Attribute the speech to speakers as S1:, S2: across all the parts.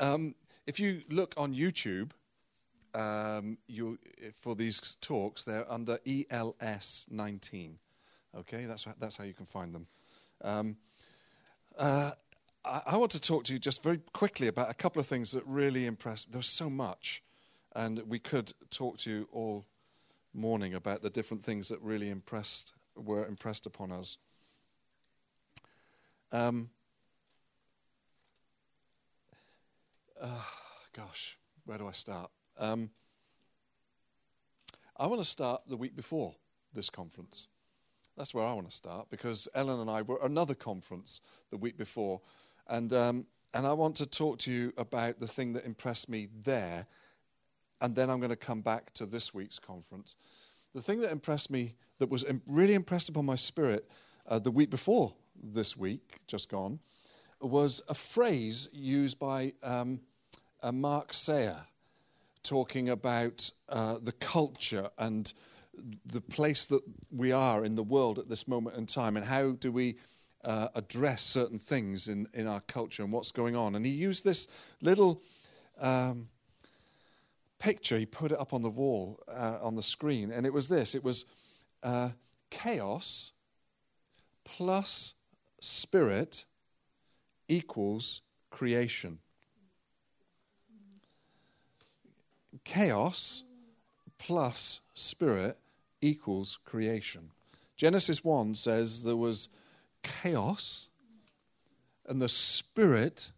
S1: Um, if you look on YouTube, um, you, for these talks, they're under ELS 19. Okay, that's, that's how you can find them. Um, uh, I, I, want to talk to you just very quickly about a couple of things that really impressed. There's so much, and we could talk to you all morning about the different things that really impressed were impressed upon us. Um, uh, gosh, where do I start? Um, I want to start the week before this conference. That's where I want to start because Ellen and I were at another conference the week before, and um, and I want to talk to you about the thing that impressed me there, and then I'm going to come back to this week's conference. The thing that impressed me, that was really impressed upon my spirit uh, the week before this week, just gone, was a phrase used by um, uh, Mark Sayer talking about uh, the culture and the place that we are in the world at this moment in time and how do we uh, address certain things in, in our culture and what's going on. And he used this little um, picture, he put it up on the wall, uh, on the screen, and it was this it was uh, chaos plus spirit equals creation. Chaos plus spirit equals creation. Genesis 1 says there was chaos, and the Spirit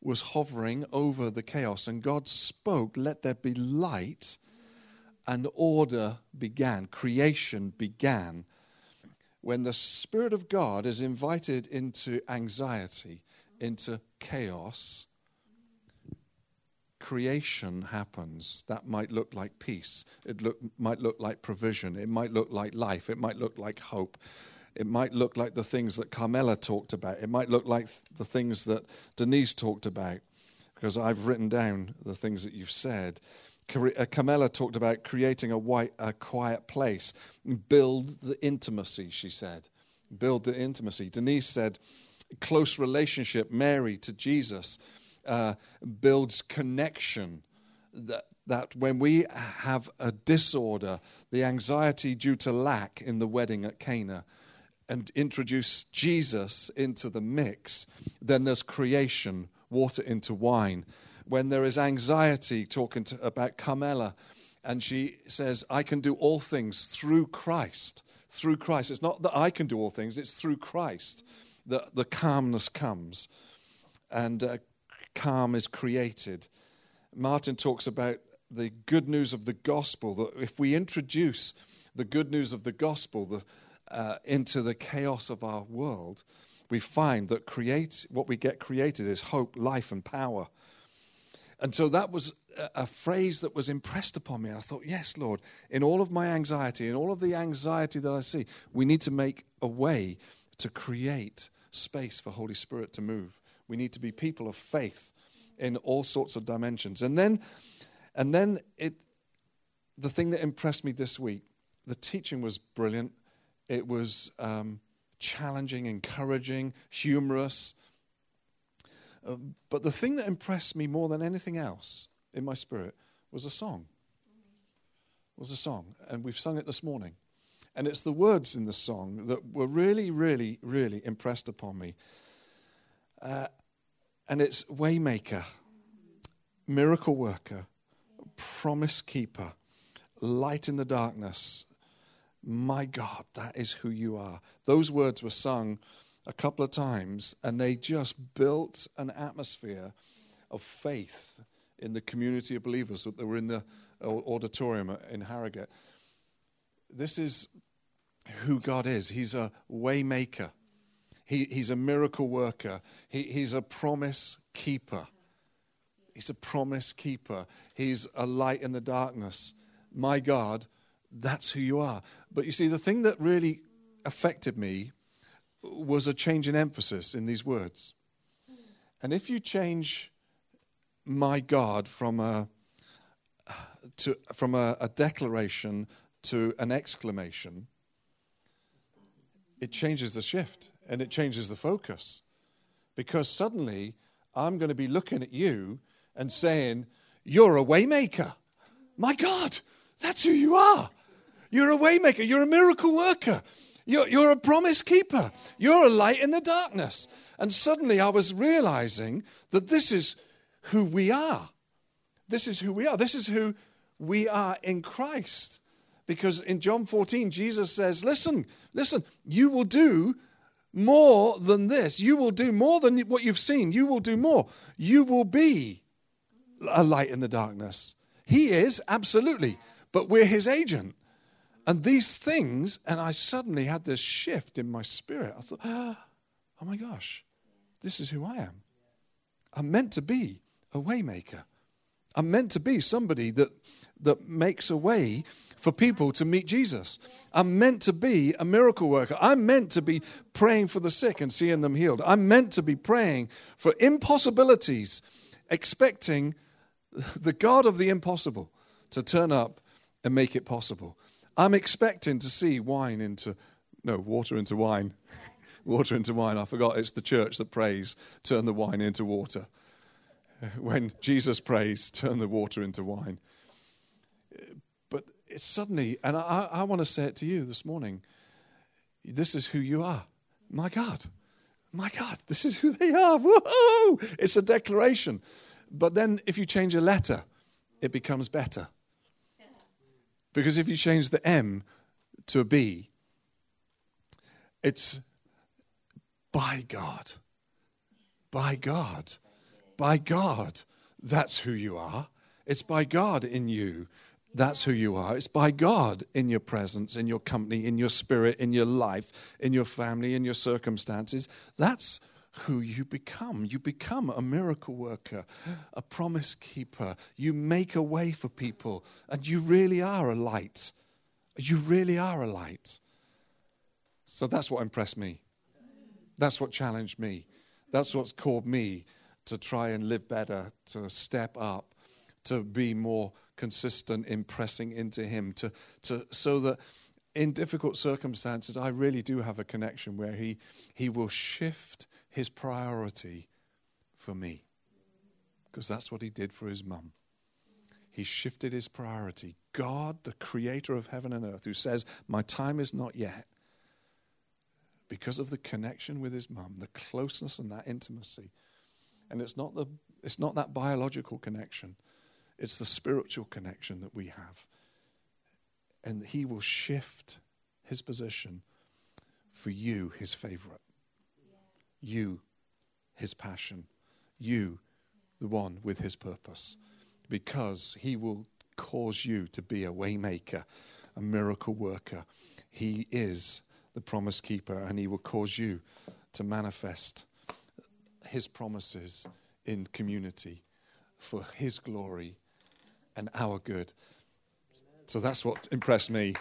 S1: was hovering over the chaos. And God spoke, Let there be light, and order began. Creation began. When the Spirit of God is invited into anxiety, into chaos, creation happens. That might look like peace. It look, might look like provision. It might look like life. It might look like hope. It might look like the things that Carmela talked about. It might look like the things that Denise talked about, because I've written down the things that you've said. Uh, Carmela talked about creating a, white, a quiet place, build the intimacy, she said. Build the intimacy. Denise said, close relationship, Mary to Jesus uh, builds connection. That, that when we have a disorder, the anxiety due to lack in the wedding at Cana, and introduce Jesus into the mix, then there's creation, water into wine. When there is anxiety, talking to, about Carmela, and she says, I can do all things through Christ. Through Christ. It's not that I can do all things, it's through Christ that the calmness comes. And uh, calm is created. Martin talks about the good news of the gospel, that if we introduce the good news of the gospel the, uh, into the chaos of our world, we find that create, what we get created is hope, life, and power. And so that was a, phrase that was impressed upon me. And I thought, yes, Lord, in all of my anxiety, in all of the anxiety that I see, we need to make a way to create space for Holy Spirit to move. We need to be people of faith in all sorts of dimensions. And then, and then it, the thing that impressed me this week, the teaching was brilliant. It was um, challenging, encouraging, humorous. Uh, but the thing that impressed me more than anything else in my spirit was a song. Was a song, and we've sung it this morning. And it's the words in the song that were really, really, really impressed upon me. Uh, and it's waymaker, miracle worker, promise keeper, light in the darkness. My God, that is who you are. Those words were sung a couple of times, and they just built an atmosphere of faith in the community of believers that were in the auditorium in Harrogate. This is who God is. He's a waymaker. He, he's a miracle worker. He, he's a promise keeper. He's a promise keeper. He's a light in the darkness. My God, that's who you are. But you see, the thing that really affected me was a change in emphasis in these words. And if you change my God from a, to, from a, a declaration to an exclamation, it changes the shift and it changes the focus. Because suddenly I'm going to be looking at you and saying, You're a waymaker. My God, that's who you are. You're a waymaker. You're a miracle worker. You're, you're a promise keeper. You're a light in the darkness. And suddenly I was realizing that this is who we are. This is who we are. This is who we are in Christ. Because in John 14, Jesus says, Listen, listen, you will do more than this. You will do more than what you've seen. You will do more. You will be a light in the darkness. He is, absolutely. But we're his agent. And these things, and I suddenly had this shift in my spirit. I thought, oh my gosh, this is who I am. I'm meant to be a waymaker. I'm meant to be somebody that, that makes a way for people to meet Jesus. I'm meant to be a miracle worker. I'm meant to be praying for the sick and seeing them healed. I'm meant to be praying for impossibilities, expecting the God of the impossible to turn up and make it possible. I'm expecting to see wine into, no, water into wine. water into wine. I forgot it's the church that prays, turn the wine into water. When Jesus prays, turn the water into wine. But it's suddenly, and I, I want to say it to you this morning this is who you are. My God. My God, this is who they are. Whoa! It's a declaration. But then if you change a letter, it becomes better. Because if you change the M to a B, it's by God. By God. By God. That's who you are. It's by God in you. That's who you are. It's by God in your presence, in your company, in your spirit, in your life, in your family, in your circumstances. That's who you become. You become a miracle worker, a promise keeper. You make a way for people, and you really are a light. You really are a light. So that's what impressed me. That's what challenged me. That's what's called me to try and live better, to step up, to be more consistent in pressing into Him, to, to, so that in difficult circumstances, I really do have a connection where He, he will shift his priority for me. Because that's what he did for his mum. He shifted his priority. God, the creator of heaven and earth, who says, My time is not yet, because of the connection with his mum, the closeness and that intimacy. And it's not, the, it's not that biological connection, it's the spiritual connection that we have. And he will shift his position for you, his favorite you his passion, you the one with his purpose, because he will cause you to be a waymaker, a miracle worker. He is the promise keeper, and he will cause you to manifest his promises in community for his glory and our good. So that's what impressed me.